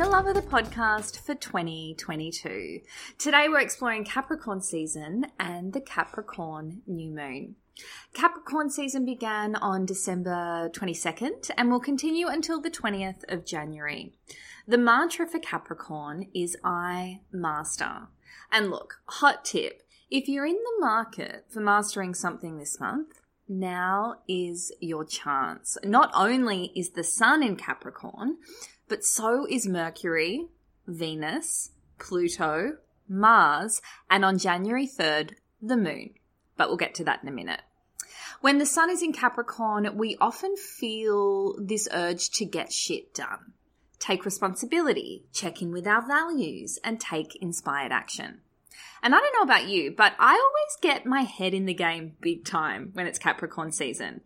Episode of Luna Lover, the podcast for 2022. Today we're exploring Capricorn season and the Capricorn new moon. Capricorn season began on December 22nd and will continue until the 20th of January. The mantra for Capricorn is I master. And look, hot tip if you're in the market for mastering something this month, now is your chance. Not only is the sun in Capricorn, but so is Mercury, Venus, Pluto, Mars, and on January 3rd, the moon. But we'll get to that in a minute. When the sun is in Capricorn, we often feel this urge to get shit done. Take responsibility, check in with our values, and take inspired action. And I don't know about you, but I always get my head in the game big time when it's Capricorn season.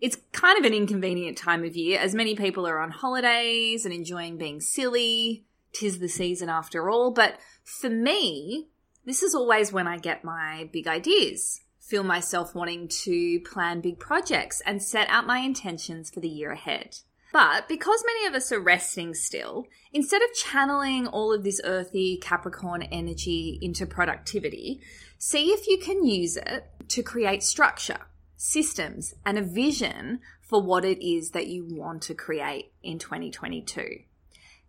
It's kind of an inconvenient time of year as many people are on holidays and enjoying being silly. Tis the season after all. But for me, this is always when I get my big ideas, feel myself wanting to plan big projects and set out my intentions for the year ahead. But because many of us are resting still, instead of channeling all of this earthy Capricorn energy into productivity, see if you can use it to create structure, systems, and a vision for what it is that you want to create in 2022.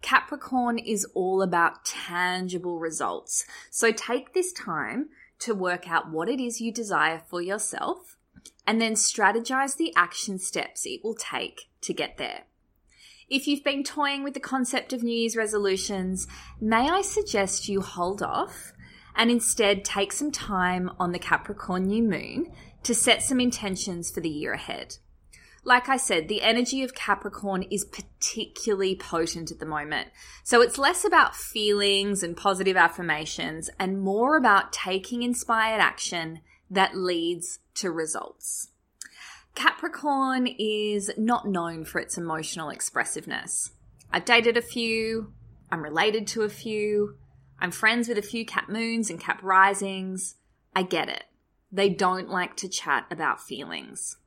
Capricorn is all about tangible results. So take this time to work out what it is you desire for yourself and then strategize the action steps it will take to get there. If you've been toying with the concept of New Year's resolutions, may I suggest you hold off and instead take some time on the Capricorn new moon to set some intentions for the year ahead. Like I said, the energy of Capricorn is particularly potent at the moment. So it's less about feelings and positive affirmations and more about taking inspired action that leads to results. Capricorn is not known for its emotional expressiveness. I've dated a few, I'm related to a few, I'm friends with a few Cap Moons and Cap Risings. I get it. They don't like to chat about feelings.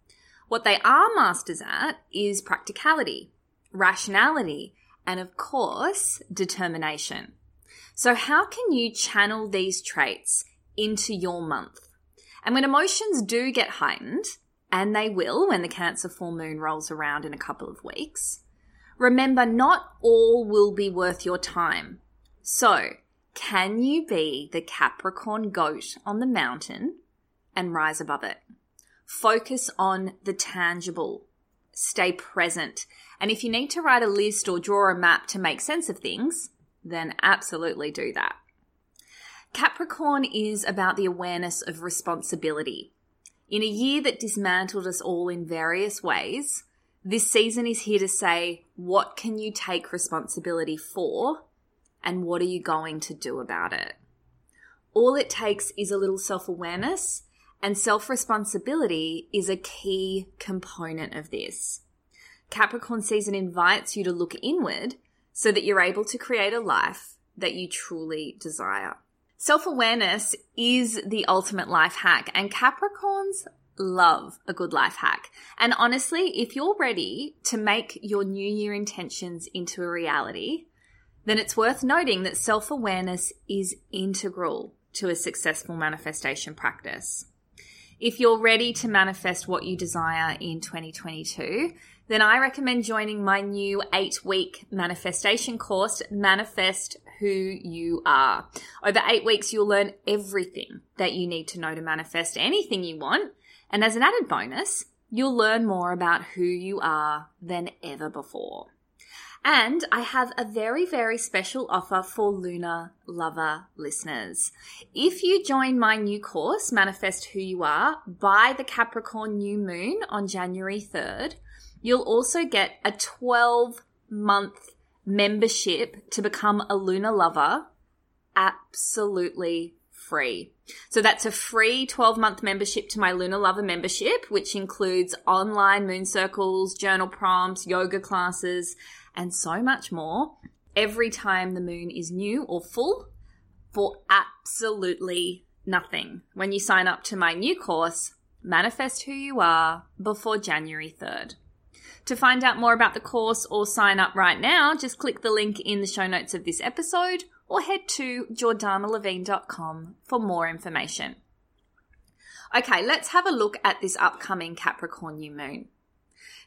What they are masters at is practicality, rationality, and of course, determination. So, how can you channel these traits into your month? And when emotions do get heightened, and they will when the Cancer full moon rolls around in a couple of weeks. Remember, not all will be worth your time. So, can you be the Capricorn goat on the mountain and rise above it? Focus on the tangible. Stay present. And if you need to write a list or draw a map to make sense of things, then absolutely do that. Capricorn is about the awareness of responsibility. In a year that dismantled us all in various ways, this season is here to say, what can you take responsibility for and what are you going to do about it? All it takes is a little self awareness, and self responsibility is a key component of this. Capricorn season invites you to look inward so that you're able to create a life that you truly desire. Self awareness is the ultimate life hack, and Capricorns love a good life hack. And honestly, if you're ready to make your new year intentions into a reality, then it's worth noting that self awareness is integral to a successful manifestation practice. If you're ready to manifest what you desire in 2022, then I recommend joining my new eight week manifestation course, Manifest Who You Are. Over eight weeks, you'll learn everything that you need to know to manifest anything you want. And as an added bonus, you'll learn more about who you are than ever before. And I have a very, very special offer for Luna Lover listeners. If you join my new course, Manifest Who You Are, by the Capricorn new moon on January 3rd, you'll also get a 12 month membership to become a Luna Lover absolutely free. So that's a free 12 month membership to my Luna Lover membership, which includes online moon circles, journal prompts, yoga classes, and so much more every time the moon is new or full for absolutely nothing when you sign up to my new course, Manifest Who You Are, before January 3rd. To find out more about the course or sign up right now, just click the link in the show notes of this episode or head to jordanalevine.com for more information. Okay, let's have a look at this upcoming Capricorn new moon.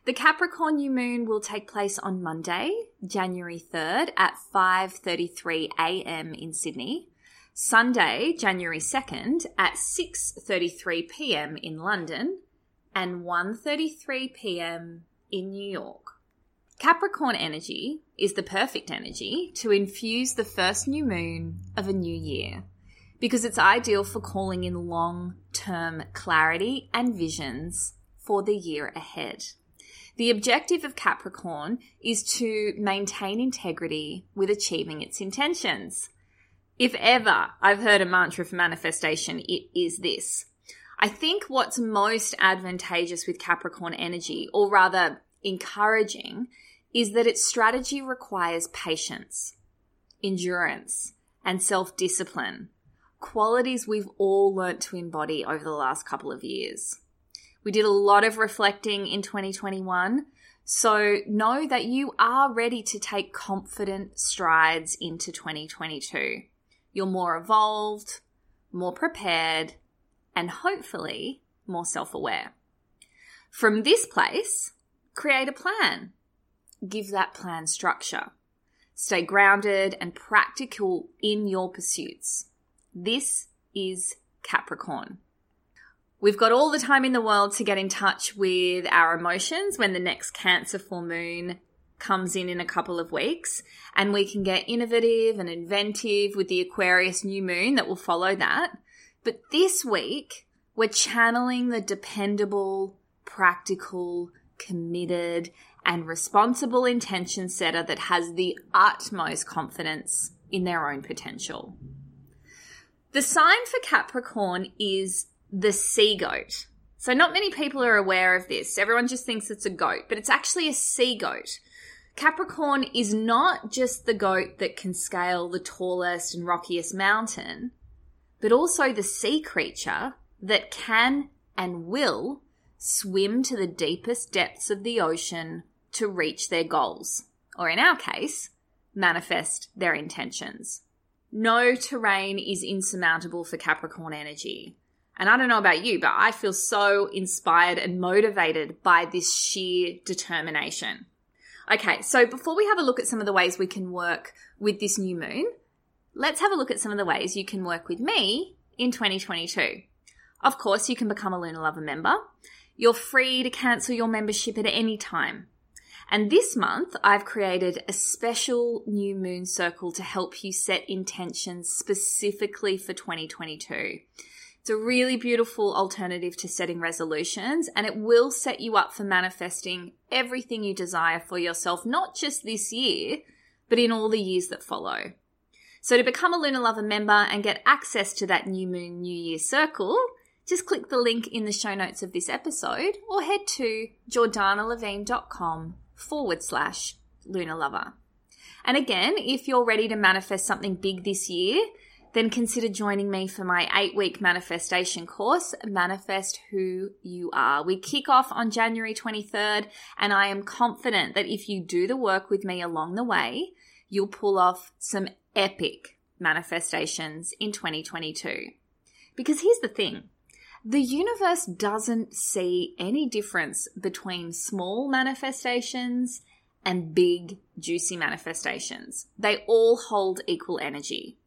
The Capricorn new moon will take place on Monday, January 3rd at 5:33 a.m. in Sydney. Sunday, January 2nd at 6:33 p.m. in London and 1:33 p.m. in New York. Capricorn energy is the perfect energy to infuse the first new moon of a new year because it's ideal for calling in long-term clarity and visions for the year ahead. The objective of Capricorn is to maintain integrity with achieving its intentions. If ever I've heard a mantra for manifestation, it is this. I think what's most advantageous with Capricorn energy, or rather encouraging, is that its strategy requires patience, endurance, and self discipline, qualities we've all learnt to embody over the last couple of years. We did a lot of reflecting in 2021. So know that you are ready to take confident strides into 2022. You're more evolved, more prepared, and hopefully more self aware. From this place, create a plan. Give that plan structure. Stay grounded and practical in your pursuits. This is Capricorn. We've got all the time in the world to get in touch with our emotions when the next Cancer full moon comes in in a couple of weeks. And we can get innovative and inventive with the Aquarius new moon that will follow that. But this week, we're channeling the dependable, practical, committed, and responsible intention setter that has the utmost confidence in their own potential. The sign for Capricorn is the sea goat. So, not many people are aware of this. Everyone just thinks it's a goat, but it's actually a sea goat. Capricorn is not just the goat that can scale the tallest and rockiest mountain, but also the sea creature that can and will swim to the deepest depths of the ocean to reach their goals, or in our case, manifest their intentions. No terrain is insurmountable for Capricorn energy. And I don't know about you, but I feel so inspired and motivated by this sheer determination. Okay, so before we have a look at some of the ways we can work with this new moon, let's have a look at some of the ways you can work with me in 2022. Of course, you can become a Luna Lover member. You're free to cancel your membership at any time. And this month, I've created a special new moon circle to help you set intentions specifically for 2022. It's a really beautiful alternative to setting resolutions, and it will set you up for manifesting everything you desire for yourself, not just this year, but in all the years that follow. So, to become a Luna Lover member and get access to that New Moon New Year circle, just click the link in the show notes of this episode or head to jordanalevine.com forward slash Luna Lover. And again, if you're ready to manifest something big this year, then consider joining me for my eight week manifestation course, Manifest Who You Are. We kick off on January 23rd, and I am confident that if you do the work with me along the way, you'll pull off some epic manifestations in 2022. Because here's the thing The universe doesn't see any difference between small manifestations and big, juicy manifestations. They all hold equal energy.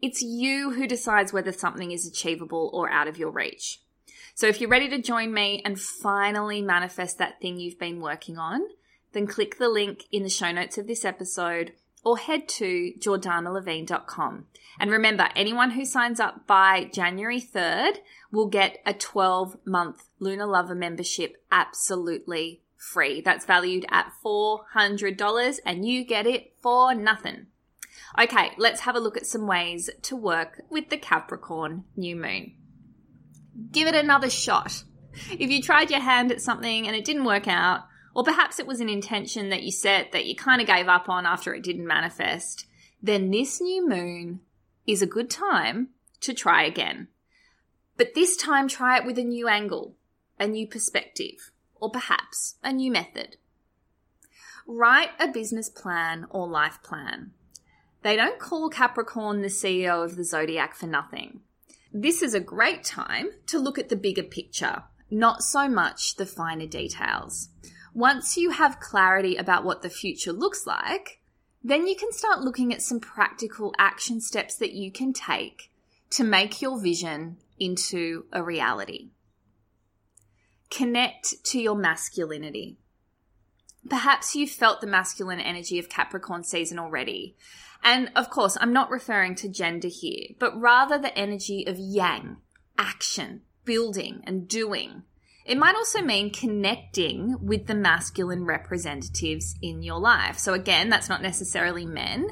It's you who decides whether something is achievable or out of your reach. So if you're ready to join me and finally manifest that thing you've been working on, then click the link in the show notes of this episode or head to jordanalevine.com. And remember, anyone who signs up by January 3rd will get a 12 month Luna Lover membership absolutely free. That's valued at $400 and you get it for nothing. Okay, let's have a look at some ways to work with the Capricorn new moon. Give it another shot. If you tried your hand at something and it didn't work out, or perhaps it was an intention that you set that you kind of gave up on after it didn't manifest, then this new moon is a good time to try again. But this time, try it with a new angle, a new perspective, or perhaps a new method. Write a business plan or life plan. They don't call Capricorn the CEO of the zodiac for nothing. This is a great time to look at the bigger picture, not so much the finer details. Once you have clarity about what the future looks like, then you can start looking at some practical action steps that you can take to make your vision into a reality. Connect to your masculinity. Perhaps you've felt the masculine energy of Capricorn season already. And of course, I'm not referring to gender here, but rather the energy of yang, action, building, and doing. It might also mean connecting with the masculine representatives in your life. So, again, that's not necessarily men,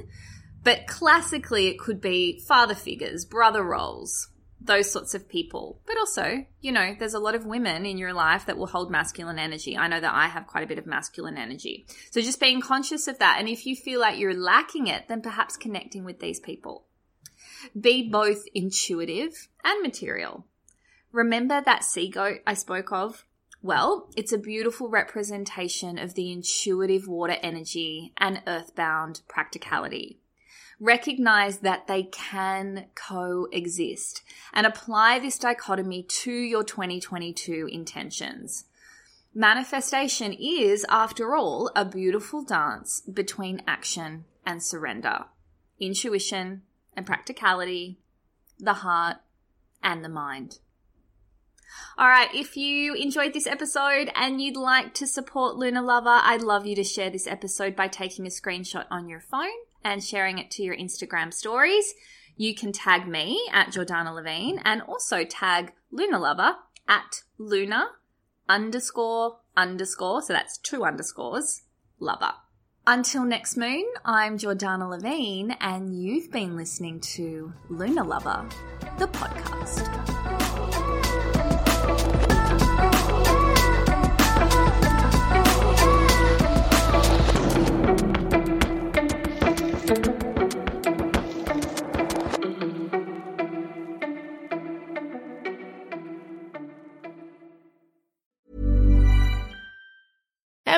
but classically it could be father figures, brother roles, those sorts of people. But also, you know, there's a lot of women in your life that will hold masculine energy. I know that I have quite a bit of masculine energy. So just being conscious of that. And if you feel like you're lacking it, then perhaps connecting with these people. Be both intuitive and material. Remember that sea goat I spoke of? Well, it's a beautiful representation of the intuitive water energy and earthbound practicality. Recognize that they can coexist and apply this dichotomy to your 2022 intentions. Manifestation is, after all, a beautiful dance between action and surrender, intuition and practicality, the heart and the mind. All right, if you enjoyed this episode and you'd like to support Luna Lover, I'd love you to share this episode by taking a screenshot on your phone and sharing it to your Instagram stories. You can tag me at Jordana Levine and also tag Luna Lover at Luna underscore underscore. So that's two underscores, lover. Until next moon, I'm Jordana Levine and you've been listening to Luna Lover, the podcast.